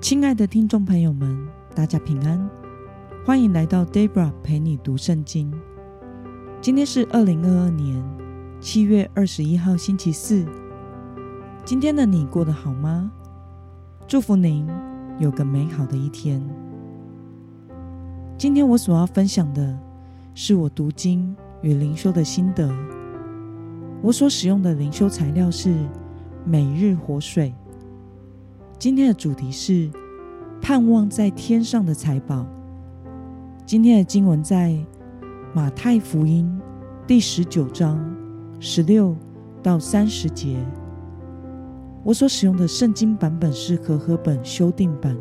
亲爱的听众朋友们，大家平安，欢迎来到 Debra 陪你读圣经。今天是二零二二年七月二十一号，星期四。今天的你过得好吗？祝福您有个美好的一天。今天我所要分享的是我读经与灵修的心得。我所使用的灵修材料是每日活水。今天的主题是盼望在天上的财宝。今天的经文在马太福音第十九章十六到三十节。我所使用的圣经版本是和合本修订版。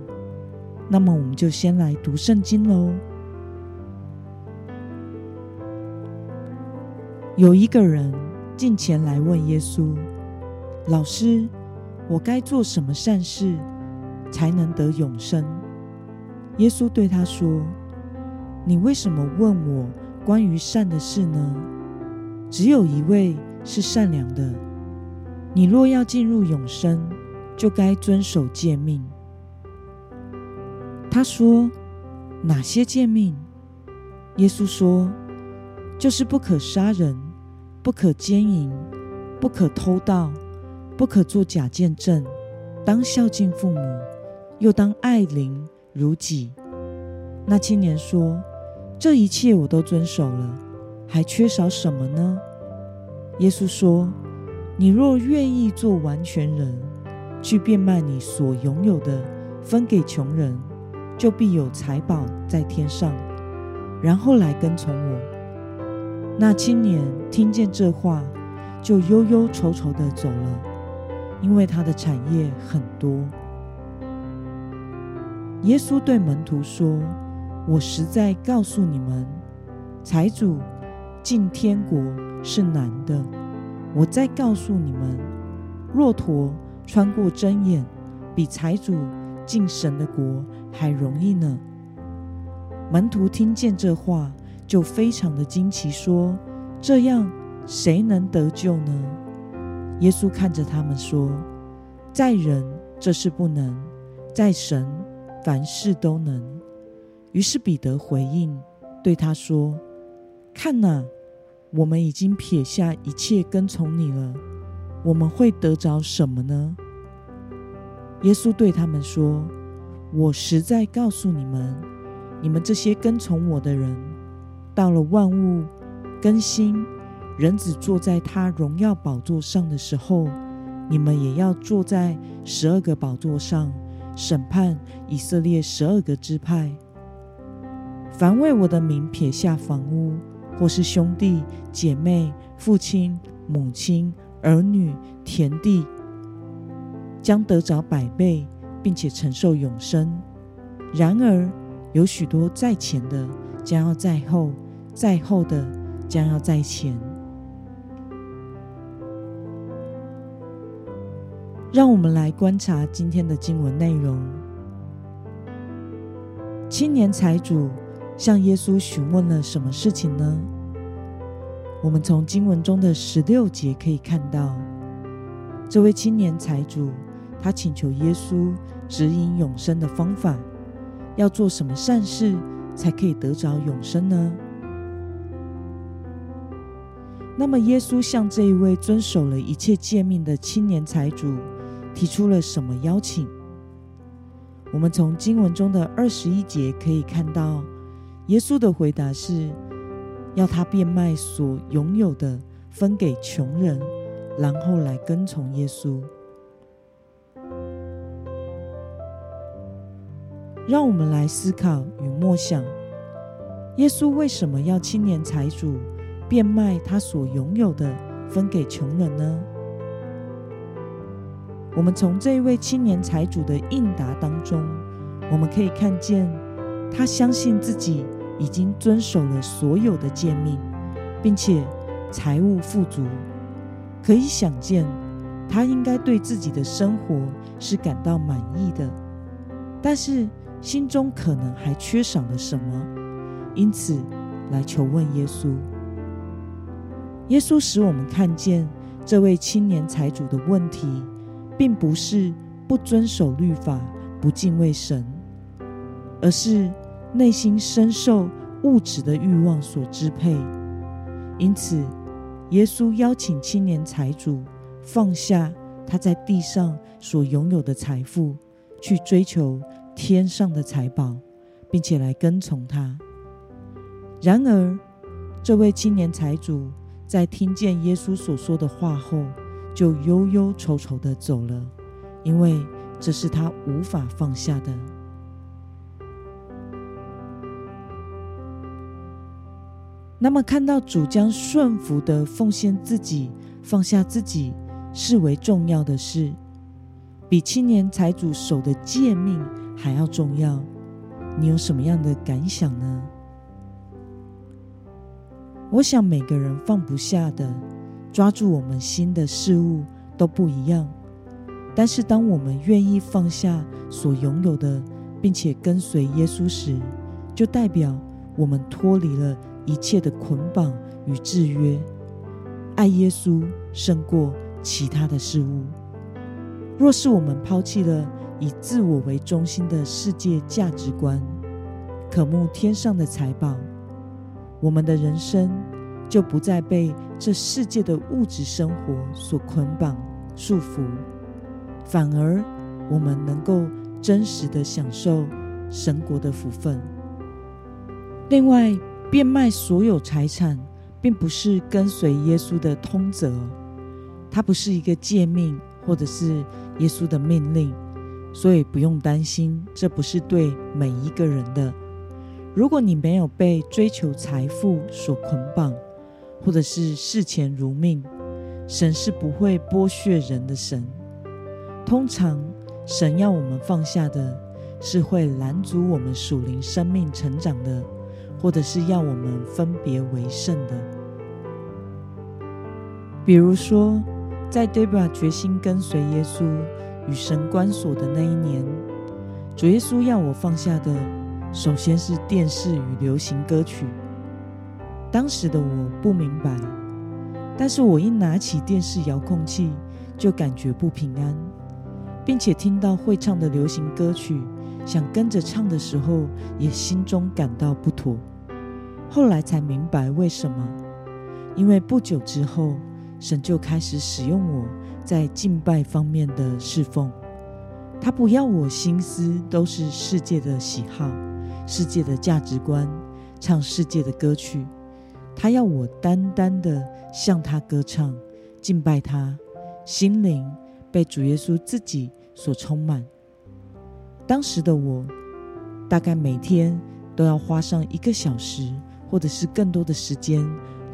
那么，我们就先来读圣经喽。有一个人进前来问耶稣：“老师。”我该做什么善事才能得永生？耶稣对他说：“你为什么问我关于善的事呢？只有一位是善良的。你若要进入永生，就该遵守诫命。”他说：“哪些诫命？”耶稣说：“就是不可杀人，不可奸淫，不可偷盗。”不可作假见证，当孝敬父母，又当爱邻如己。那青年说：“这一切我都遵守了，还缺少什么呢？”耶稣说：“你若愿意做完全人，去变卖你所拥有的，分给穷人，就必有财宝在天上，然后来跟从我。”那青年听见这话，就忧忧愁愁的走了。因为他的产业很多，耶稣对门徒说：“我实在告诉你们，财主进天国是难的。我再告诉你们，骆驼穿过针眼，比财主进神的国还容易呢。”门徒听见这话，就非常的惊奇，说：“这样，谁能得救呢？”耶稣看着他们说：“在人这是不能，在神凡事都能。”于是彼得回应对他说：“看哪，我们已经撇下一切跟从你了，我们会得着什么呢？”耶稣对他们说：“我实在告诉你们，你们这些跟从我的人，到了万物更新。”人子坐在他荣耀宝座上的时候，你们也要坐在十二个宝座上，审判以色列十二个支派。凡为我的名撇下房屋，或是兄弟姐妹、父亲母亲、儿女、田地，将得着百倍，并且承受永生。然而有许多在前的，将要在后；在后的，将要在前。让我们来观察今天的经文内容。青年财主向耶稣询问了什么事情呢？我们从经文中的十六节可以看到，这位青年财主他请求耶稣指引永生的方法，要做什么善事才可以得着永生呢？那么，耶稣向这一位遵守了一切诫命的青年财主。提出了什么邀请？我们从经文中的二十一节可以看到，耶稣的回答是要他变卖所拥有的，分给穷人，然后来跟从耶稣。让我们来思考与默想：耶稣为什么要青年财主变卖他所拥有的，分给穷人呢？我们从这位青年财主的应答当中，我们可以看见他相信自己已经遵守了所有的诫命，并且财务富足。可以想见，他应该对自己的生活是感到满意的，但是心中可能还缺少了什么，因此来求问耶稣。耶稣使我们看见这位青年财主的问题。并不是不遵守律法、不敬畏神，而是内心深受物质的欲望所支配。因此，耶稣邀请青年财主放下他在地上所拥有的财富，去追求天上的财宝，并且来跟从他。然而，这位青年财主在听见耶稣所说的话后，就忧忧愁愁的走了，因为这是他无法放下的。那么，看到主将顺服的奉献自己、放下自己视为重要的事，比青年财主守的诫命还要重要，你有什么样的感想呢？我想每个人放不下的、抓住我们新的事物都不一样。但是，当我们愿意放下所拥有的，并且跟随耶稣时，就代表我们脱离了一切的捆绑与制约，爱耶稣胜过其他的事物。若是我们抛弃了以自我为中心的世界价值观，渴慕天上的财宝。我们的人生就不再被这世界的物质生活所捆绑束缚，反而我们能够真实的享受神国的福分。另外，变卖所有财产，并不是跟随耶稣的通则，它不是一个诫命，或者是耶稣的命令，所以不用担心，这不是对每一个人的。如果你没有被追求财富所捆绑，或者是视钱如命，神是不会剥削人的神。通常，神要我们放下的，是会拦阻我们属灵生命成长的，或者是要我们分别为圣的。比如说，在 Debra 决心跟随耶稣与神关锁的那一年，主耶稣要我放下的。首先是电视与流行歌曲。当时的我不明白，但是我一拿起电视遥控器，就感觉不平安，并且听到会唱的流行歌曲，想跟着唱的时候，也心中感到不妥。后来才明白为什么，因为不久之后，神就开始使用我在敬拜方面的侍奉，他不要我心思都是世界的喜好。世界的价值观，唱世界的歌曲，他要我单单的向他歌唱，敬拜他，心灵被主耶稣自己所充满。当时的我，大概每天都要花上一个小时，或者是更多的时间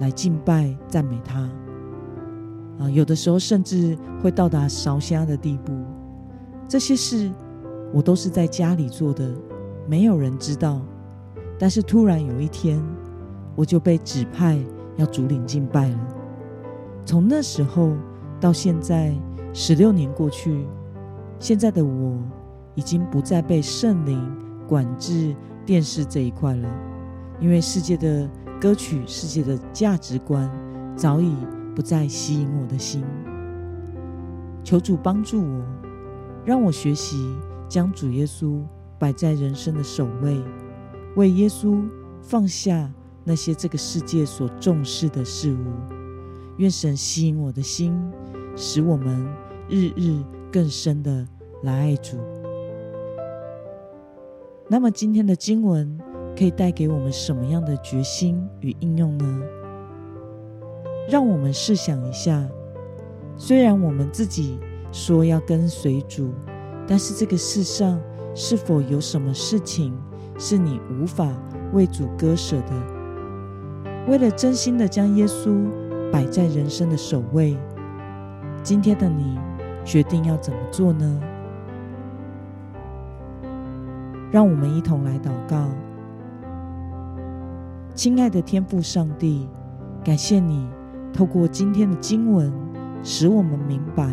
来敬拜赞美他。啊，有的时候甚至会到达烧香的地步。这些事，我都是在家里做的。没有人知道，但是突然有一天，我就被指派要主领敬拜了。从那时候到现在，十六年过去，现在的我已经不再被圣灵管制电视这一块了，因为世界的歌曲、世界的价值观早已不再吸引我的心。求主帮助我，让我学习将主耶稣。摆在人生的首位，为耶稣放下那些这个世界所重视的事物。愿神吸引我的心，使我们日日更深的来爱主。那么今天的经文可以带给我们什么样的决心与应用呢？让我们试想一下，虽然我们自己说要跟随主，但是这个世上。是否有什么事情是你无法为主割舍的？为了真心的将耶稣摆在人生的首位，今天的你决定要怎么做呢？让我们一同来祷告。亲爱的天父上帝，感谢你透过今天的经文，使我们明白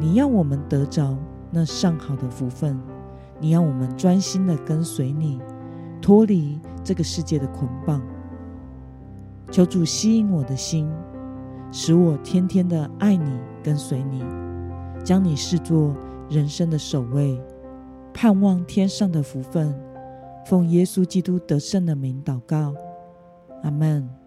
你要我们得着那上好的福分。你要我们专心的跟随你，脱离这个世界的捆绑。求主吸引我的心，使我天天的爱你，跟随你，将你视作人生的守卫，盼望天上的福分。奉耶稣基督得胜的名祷告，阿门。